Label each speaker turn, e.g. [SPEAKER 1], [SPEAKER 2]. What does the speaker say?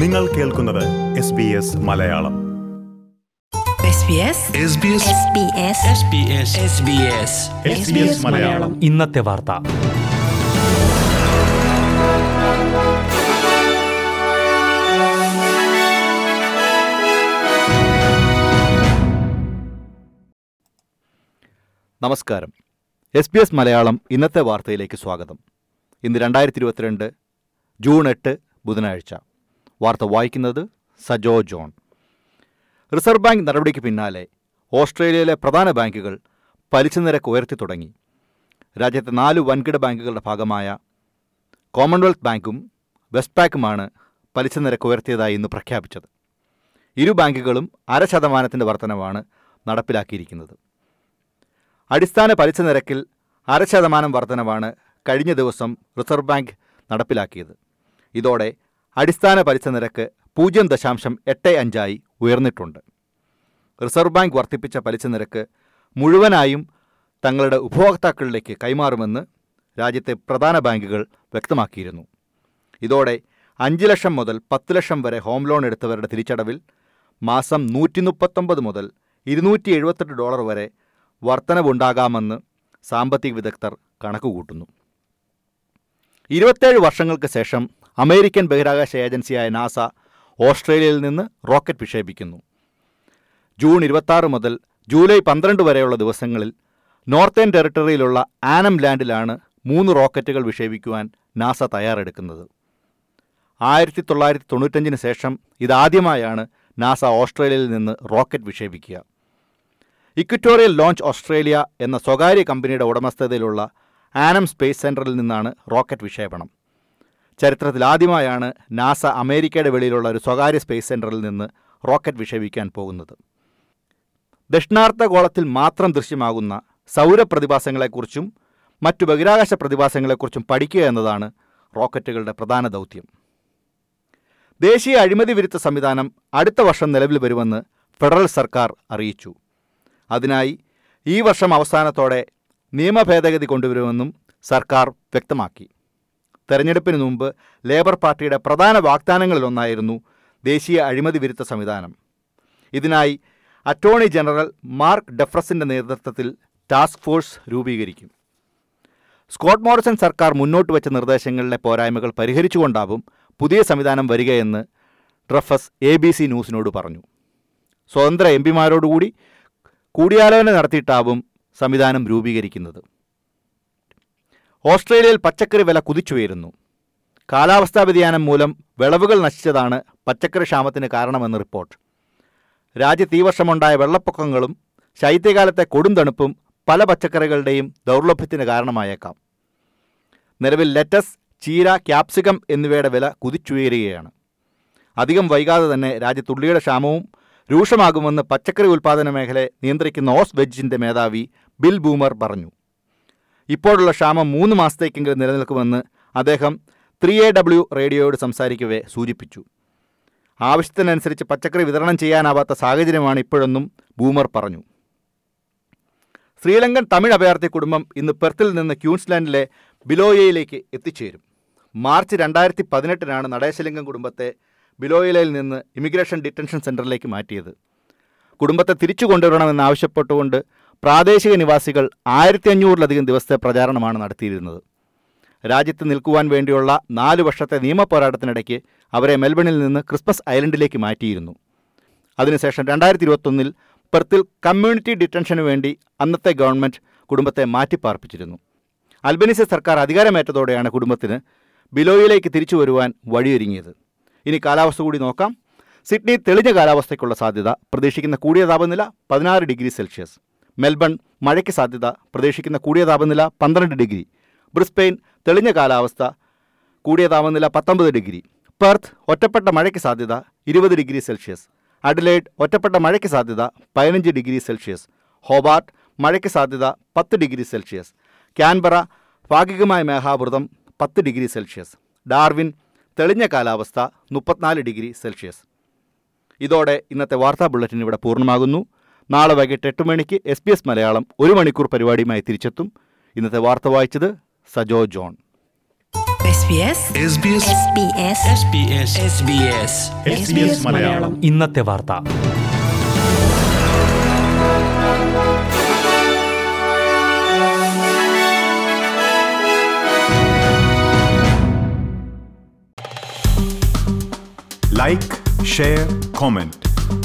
[SPEAKER 1] നിങ്ങൾ കേൾക്കുന്നത് S B S Malayalam.
[SPEAKER 2] SBS
[SPEAKER 1] SBS Malayalam.
[SPEAKER 3] ഇന്നത്തെ വാർത്ത.
[SPEAKER 4] നമസ്കാരം. എസ് ബി എസ് മലയാളം ഇന്നത്തെ വാർത്തയിലേക്ക് സ്വാഗതം. ഇന്ന് രണ്ടായിരത്തി ഇരുപത്തിരണ്ട് ജൂൺ എട്ട് ബുധനാഴ്ച. വാർത്ത വായിക്കുന്നത് സജോ ജോൺ. റിസർവ് ബാങ്ക് നടപടിക്ക് പിന്നാലെ ഓസ്ട്രേലിയയിലെ പ്രധാന ബാങ്കുകൾ പലിശ നിരക്ക് ഉയർത്തി തുടങ്ങി. രാജ്യത്തെ നാല് വൻകിട ബാങ്കുകളുടെ ഭാഗമായ കോമൺവെൽത്ത് ബാങ്കും വെസ്റ്റ് ബാങ്കുമാണ് പലിശ നിരക്ക് ഉയർത്തിയതായി ഇന്ന് പ്രഖ്യാപിച്ചത്. ഇരു ബാങ്കുകളും അര ശതമാനത്തിന്റെ വർധനവാണ് നടപ്പിലാക്കിയിരിക്കുന്നത്. അടിസ്ഥാന പലിശ നിരക്കിൽ അര ശതമാനം വർധനവാണ് കഴിഞ്ഞ ദിവസം റിസർവ് ബാങ്ക് നടപ്പിലാക്കിയത്. ഇതോടെ അടിസ്ഥാന പലിശ നിരക്ക് പൂജ്യം ദശാംശം എട്ട് അഞ്ചായി ഉയർന്നിട്ടുണ്ട്. റിസർവ് ബാങ്ക് വർദ്ധിപ്പിച്ച പലിശ നിരക്ക് മുഴുവനായും തങ്ങളുടെ ഉപഭോക്താക്കളിലേക്ക് കൈമാറുമെന്ന് രാജ്യത്തെ പ്രധാന ബാങ്കുകൾ വ്യക്തമാക്കിയിരുന്നു. ഇതോടെ അഞ്ച് ലക്ഷം മുതൽ പത്ത് ലക്ഷം വരെ ഹോം ലോൺ എടുത്തവരുടെ തിരിച്ചടവിൽ മാസം നൂറ്റി മുപ്പത്തൊമ്പത് മുതൽ ഇരുന്നൂറ്റി എഴുപത്തെട്ട് ഡോളർ വരെ വർധനവുണ്ടാകാമെന്ന് സാമ്പത്തിക വിദഗ്ധർ കണക്കുകൂട്ടുന്നു. ഇരുപത്തേഴ് വർഷങ്ങൾക്ക് ശേഷം അമേരിക്കൻ ബഹിരാകാശ ഏജൻസിയായ നാസ ഓസ്ട്രേലിയയിൽ നിന്ന് റോക്കറ്റ് വിക്ഷേപിക്കുന്നു. ജൂൺ ഇരുപത്താറ് മുതൽ ജൂലൈ പന്ത്രണ്ട് വരെയുള്ള ദിവസങ്ങളിൽ നോർത്തേൺ ടെറിട്ടറിയിലുള്ള ആനം ലാൻഡിലാണ് മൂന്ന് റോക്കറ്റുകൾ വിക്ഷേപിക്കുവാൻ നാസ തയ്യാറെടുക്കുന്നത്. ആയിരത്തി തൊള്ളായിരത്തി തൊണ്ണൂറ്റഞ്ചിന് ശേഷം ഇതാദ്യമായാണ് നാസ ഓസ്ട്രേലിയയിൽ നിന്ന് റോക്കറ്റ് വിക്ഷേപിക്കുക. ഇക്വറ്റോറിയൽ ലോഞ്ച് ഓസ്ട്രേലിയ എന്ന സ്വകാര്യ കമ്പനിയുടെ ഉടമസ്ഥതയിലുള്ള ആനം സ്പേസ് സെന്ററിൽ നിന്നാണ് റോക്കറ്റ് വിക്ഷേപണം. ചരിത്രത്തിൽ ആദ്യമായാണ് നാസ അമേരിക്കയുടെ വെളിയിലുള്ള ഒരു സ്വകാര്യ സ്പേസ് സെന്ററിൽ നിന്ന് റോക്കറ്റ് വിക്ഷേപിക്കാൻ പോകുന്നത്. ദക്ഷിണാർത്ഥ ഗോളത്തിൽ മാത്രം ദൃശ്യമാകുന്ന സൗരപ്രതിഭാസങ്ങളെക്കുറിച്ചും മറ്റു ബഹിരാകാശ പ്രതിഭാസങ്ങളെക്കുറിച്ചും പഠിക്കുക എന്നതാണ് റോക്കറ്റുകളുടെ പ്രധാന ദൗത്യം. ദേശീയ അഴിമതി വിരുദ്ധ സംവിധാനം അടുത്ത വർഷം നിലവിൽ വരുമെന്ന് ഫെഡറൽ സർക്കാർ അറിയിച്ചു. അതിനായി ഈ വർഷം അവസാനത്തോടെ നിയമഭേദഗതി കൊണ്ടുവരുമെന്നും സർക്കാർ വ്യക്തമാക്കി. തെരഞ്ഞെടുപ്പിന് മുമ്പ് ലേബർ പാർട്ടിയുടെ പ്രധാന വാഗ്ദാനങ്ങളിലൊന്നായിരുന്നു ദേശീയ അഴിമതി വിരുദ്ധ സംവിധാനം. ഇതിനായി അറ്റോർണി ജനറൽ മാർക്ക് ഡെഫ്രസിന്റെ നേതൃത്വത്തിൽ ടാസ്ക് ഫോഴ്സ് രൂപീകരിക്കും. സ്കോട്ട് മോറിസൺ സർക്കാർ മുന്നോട്ട് വെച്ച നിർദ്ദേശങ്ങളിലെ പോരായ്മകൾ പരിഹരിച്ചുകൊണ്ടാവും പുതിയ സംവിധാനം വരികയെന്ന് ഡ്രഫസ് എ ബി സി ന്യൂസിനോട് പറഞ്ഞു. സ്വതന്ത്ര എം പിമാരോടുകൂടി കൂടിയാലോചന നടത്തിയിട്ടാവും സംവിധാനം രൂപീകരിക്കുന്നത്. ഓസ്ട്രേലിയയിൽ പച്ചക്കറി വില കുതിച്ചുയരുന്നു. കാലാവസ്ഥാ വ്യതിയാനം മൂലം വിളവുകൾ നശിച്ചതാണ് പച്ചക്കറി ക്ഷാമത്തിന് കാരണമെന്ന് റിപ്പോർട്ട്. രാജ്യത്ത് ഈ വർഷമുണ്ടായ വെള്ളപ്പൊക്കങ്ങളും ശൈത്യകാലത്തെ കൊടും തണുപ്പും പല പച്ചക്കറികളുടെയും ദൗർലഭ്യത്തിന് കാരണമായേക്കാം. നിലവിൽ ലെറ്റസ് ചീര ക്യാപ്സിക്കം എന്നിവയുടെ വില കുതിച്ചുയരുകയാണ്. അധികം വൈകാതെ തന്നെ രാജ്യത്ത് ഉള്ളിയുടെ ക്ഷാമവും രൂക്ഷമാകുമെന്ന് പച്ചക്കറി ഉൽപ്പാദന മേഖലയെ നിയന്ത്രിക്കുന്ന ഓസ് വെജിന്റെ മേധാവി ബിൽ ബൂമർ പറഞ്ഞു. ഇപ്പോഴുള്ള ക്ഷാമം മൂന്ന് മാസത്തേക്കെങ്കിലും നിലനിൽക്കുമെന്ന് അദ്ദേഹം ത്രീ എ ഡബ്ല്യു റേഡിയോയോട് സംസാരിക്കവേ സൂചിപ്പിച്ചു. ആവശ്യത്തിനനുസരിച്ച് പച്ചക്കറി വിതരണം ചെയ്യാനാവാത്ത സാഹചര്യമാണ് ഇപ്പോഴെന്നും ബൂമർ പറഞ്ഞു. ശ്രീലങ്കൻ തമിഴ് അഭയാർത്ഥി കുടുംബം ഇന്ന് പെർത്തിൽ നിന്ന് ക്യൂൻസ്ലാൻഡിലെ ബിലോയയിലേക്ക് എത്തിച്ചേരും. മാർച്ച് രണ്ടായിരത്തി പതിനെട്ടിനാണ് നടേശലിംഗം കുടുംബത്തെ ബിലോയിലയിൽ നിന്ന് ഇമിഗ്രേഷൻ ഡിറ്റൻഷൻ സെന്ററിലേക്ക് മാറ്റിയത്. കുടുംബത്തെ തിരിച്ചു കൊണ്ടുവരണമെന്നാവശ്യപ്പെട്ടുകൊണ്ട് പ്രാദേശിക നിവാസികൾ ആയിരത്തി അഞ്ഞൂറിലധികം ദിവസത്തെ പ്രചാരണമാണ് നടത്തിയിരുന്നത്. രാജ്യത്ത് നിൽക്കുവാൻ വേണ്ടിയുള്ള നാല് വർഷത്തെ നിയമപോരാട്ടത്തിനിടയ്ക്ക് അവരെ മെൽബണിൽ നിന്ന് ക്രിസ്മസ് ഐലൻഡിലേക്ക് മാറ്റിയിരുന്നു. അതിനുശേഷം രണ്ടായിരത്തി ഇരുപത്തൊന്നിൽ പെർത്തിൽ കമ്മ്യൂണിറ്റി ഡിറ്റൻഷനു വേണ്ടി അന്നത്തെ ഗവൺമെന്റ് കുടുംബത്തെ മാറ്റിപ്പാർപ്പിച്ചിരുന്നു. അൽബനീസ് സർക്കാർ അധികാരമേറ്റതോടെയാണ് കുടുംബത്തിന് ബിലോയിലേക്ക് തിരിച്ചു വരുവാൻ വഴിയൊരുങ്ങിയത്. ഇനി കാലാവസ്ഥ കൂടി നോക്കാം. സിഡ്നി തെളിഞ്ഞ കാലാവസ്ഥയ്ക്കുള്ള സാധ്യത പ്രതീക്ഷിക്കുന്ന കൂടിയ താപനില പതിനാറ് ഡിഗ്രി സെൽഷ്യസ്. മെൽബൺ മഴയ്ക്ക് സാധ്യത പ്രതീക്ഷിക്കുന്ന കൂടിയ താപനില പന്ത്രണ്ട് ഡിഗ്രി. ബ്രിസ്പെയിൻ തെളിഞ്ഞ കാലാവസ്ഥ കൂടിയ താപനില പത്തൊമ്പത് ഡിഗ്രി. പെർത്ത് ഒറ്റപ്പെട്ട മഴയ്ക്ക് സാധ്യത ഇരുപത് ഡിഗ്രി സെൽഷ്യസ്. അഡലേഡ് ഒറ്റപ്പെട്ട മഴയ്ക്ക് സാധ്യത പതിനഞ്ച് ഡിഗ്രി സെൽഷ്യസ്. ഹോബാർട്ട് മഴയ്ക്ക് സാധ്യത പത്ത് ഡിഗ്രി സെൽഷ്യസ്. ക്യാൻബറ ഭാഗികമായ മേഘാവൃതം പത്ത് ഡിഗ്രി സെൽഷ്യസ്. ഡാർവിൻ തെളിഞ്ഞ കാലാവസ്ഥ മുപ്പത്തിനാല് ഡിഗ്രി സെൽഷ്യസ്. ഇതോടെ ഇന്നത്തെ വാർത്താ ബുള്ളറ്റിൻ ഇവിടെ പൂർണമാകുന്നു. നാളെ വൈകിട്ട് എട്ട് മണിക്ക് എസ് ബി എസ് മലയാളം ഒരു മണിക്കൂർ പരിപാടിയുമായി തിരിച്ചെത്തും. ഇന്നത്തെ വാർത്ത വായിച്ചത് സജോ ജോൺ.
[SPEAKER 3] ഇന്നത്തെ വാർത്ത.
[SPEAKER 1] Like share comment